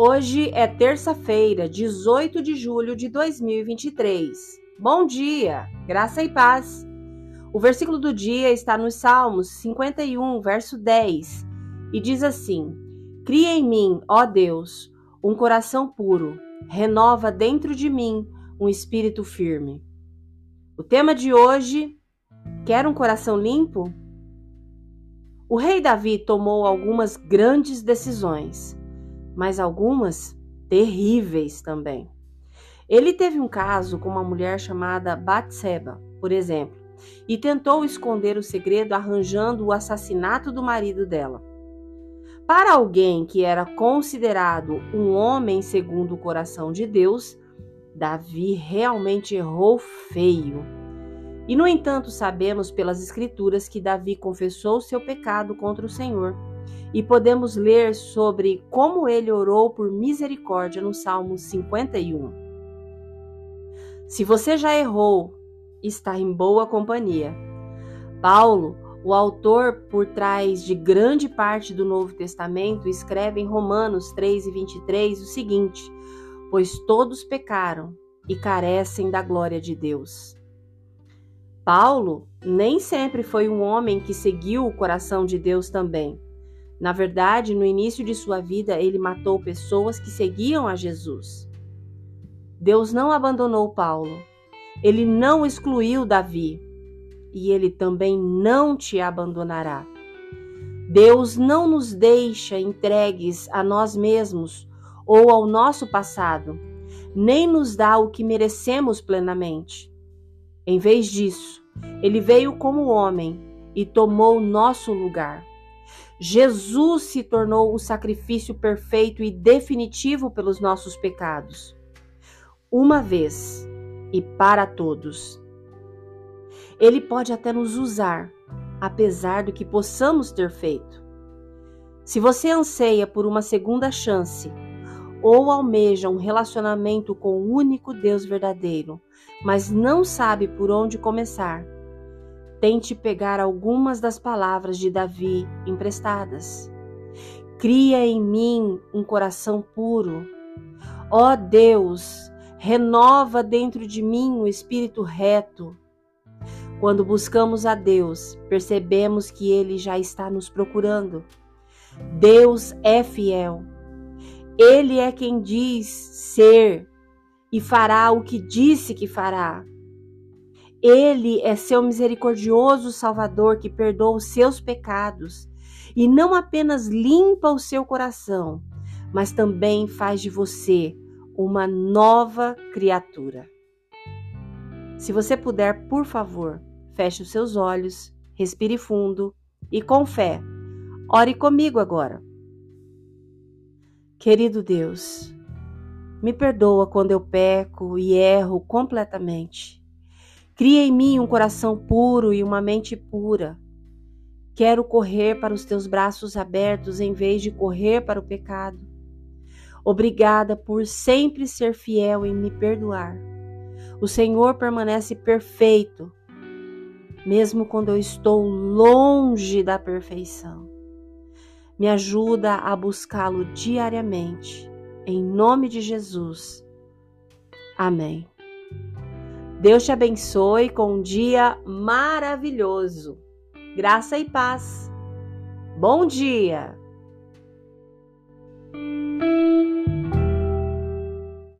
Hoje é terça-feira, 18 de julho de 2023. Bom dia, graça e paz. O versículo do dia está nos Salmos 51, verso 10, e diz assim: Cria em mim, ó Deus, um coração puro, renova dentro de mim um espírito firme. O tema de hoje: Quer um coração limpo? O rei Davi tomou algumas grandes decisões mas algumas terríveis também. Ele teve um caso com uma mulher chamada Batseba, por exemplo, e tentou esconder o segredo arranjando o assassinato do marido dela. Para alguém que era considerado um homem segundo o coração de Deus, Davi realmente errou feio. E no entanto, sabemos pelas escrituras que Davi confessou seu pecado contra o Senhor e podemos ler sobre como ele orou por misericórdia no Salmo 51. Se você já errou, está em boa companhia. Paulo, o autor por trás de grande parte do Novo Testamento, escreve em Romanos 3 e 23 o seguinte: Pois todos pecaram e carecem da glória de Deus. Paulo nem sempre foi um homem que seguiu o coração de Deus também. Na verdade, no início de sua vida, ele matou pessoas que seguiam a Jesus. Deus não abandonou Paulo. Ele não excluiu Davi. E ele também não te abandonará. Deus não nos deixa entregues a nós mesmos ou ao nosso passado, nem nos dá o que merecemos plenamente. Em vez disso, ele veio como homem e tomou nosso lugar. Jesus se tornou o sacrifício perfeito e definitivo pelos nossos pecados, uma vez e para todos. Ele pode até nos usar, apesar do que possamos ter feito. Se você anseia por uma segunda chance ou almeja um relacionamento com o único Deus verdadeiro, mas não sabe por onde começar, Tente pegar algumas das palavras de Davi emprestadas. Cria em mim um coração puro. Ó Deus, renova dentro de mim um espírito reto. Quando buscamos a Deus, percebemos que Ele já está nos procurando. Deus é fiel. Ele é quem diz ser e fará o que disse que fará. Ele é seu misericordioso Salvador que perdoa os seus pecados e não apenas limpa o seu coração, mas também faz de você uma nova criatura. Se você puder, por favor, feche os seus olhos, respire fundo e com fé, ore comigo agora. Querido Deus, me perdoa quando eu peco e erro completamente. Cria em mim um coração puro e uma mente pura. Quero correr para os teus braços abertos em vez de correr para o pecado. Obrigada por sempre ser fiel em me perdoar. O Senhor permanece perfeito, mesmo quando eu estou longe da perfeição. Me ajuda a buscá-lo diariamente. Em nome de Jesus. Amém. Deus te abençoe com um dia maravilhoso. Graça e paz. Bom dia!